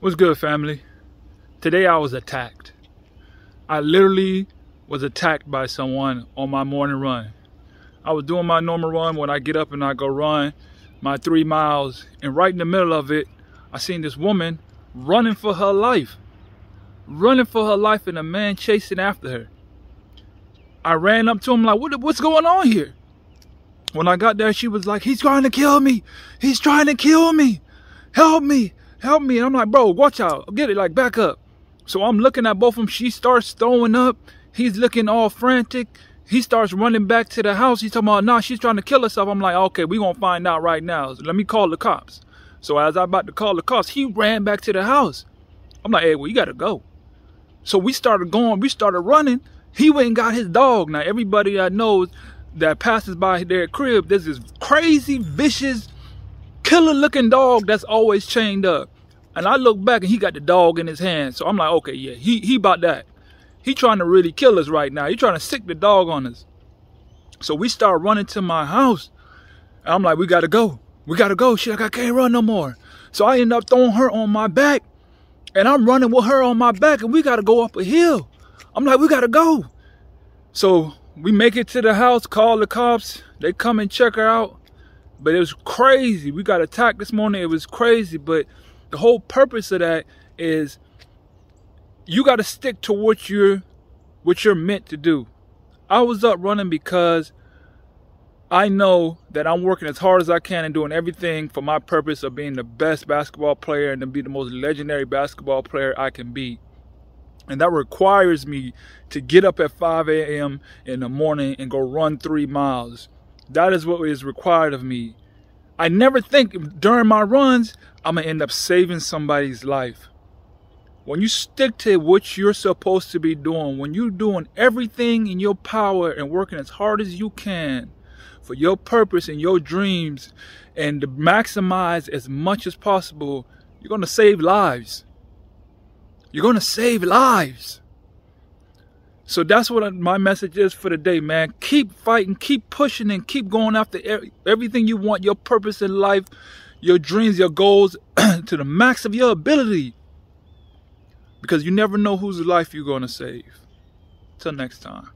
What's good, family? Today I was attacked. I literally was attacked by someone on my morning run. I was doing my normal run when I get up and I go run my three miles, and right in the middle of it, I seen this woman running for her life. Running for her life, and a man chasing after her. I ran up to him like, what, what's going on here? When I got there, she was like, he's trying to kill me. He's trying to kill me. Help me help me. And I'm like, bro, watch out. Get it, like, back up. So I'm looking at both of them. She starts throwing up. He's looking all frantic. He starts running back to the house. He's talking about, nah, she's trying to kill herself. I'm like, okay, we gonna find out right now. So let me call the cops. So as I'm about to call the cops, he ran back to the house. I'm like, hey, well, you gotta go. So we started going, we started running. He went and got his dog. Now everybody that knows that passes by their crib, there's this crazy, vicious, killer looking dog that's always chained up. And I look back and he got the dog in his hand. So I'm like, okay, yeah, he he about that. He trying to really kill us right now. He trying to sic the dog on us. So we start running to my house. And I'm like, we gotta go. We gotta go. Shit, I can't run no more. So I end up throwing her on my back. And I'm running with her on my back and we gotta go up a hill. I'm like, we gotta go. So we make it to the house, call the cops. They come and check her out. But it was crazy. We got attacked this morning. It was crazy. But the whole purpose of that is you got to stick to what you're what you're meant to do. I was up running because I know that I'm working as hard as I can and doing everything for my purpose of being the best basketball player and to be the most legendary basketball player I can be. And that requires me to get up at 5 a.m. in the morning and go run three miles. That is what is required of me. I never think during my runs, I'm going to end up saving somebody's life. When you stick to what you're supposed to be doing, when you're doing everything in your power and working as hard as you can for your purpose and your dreams and to maximize as much as possible, you're going to save lives. You're going to save lives. So that's what my message is for the day, man. Keep fighting, keep pushing, and keep going after everything you want, your purpose in life, your dreams, your goals to the max of your ability. Because you never know whose life you're going to save. Till next time.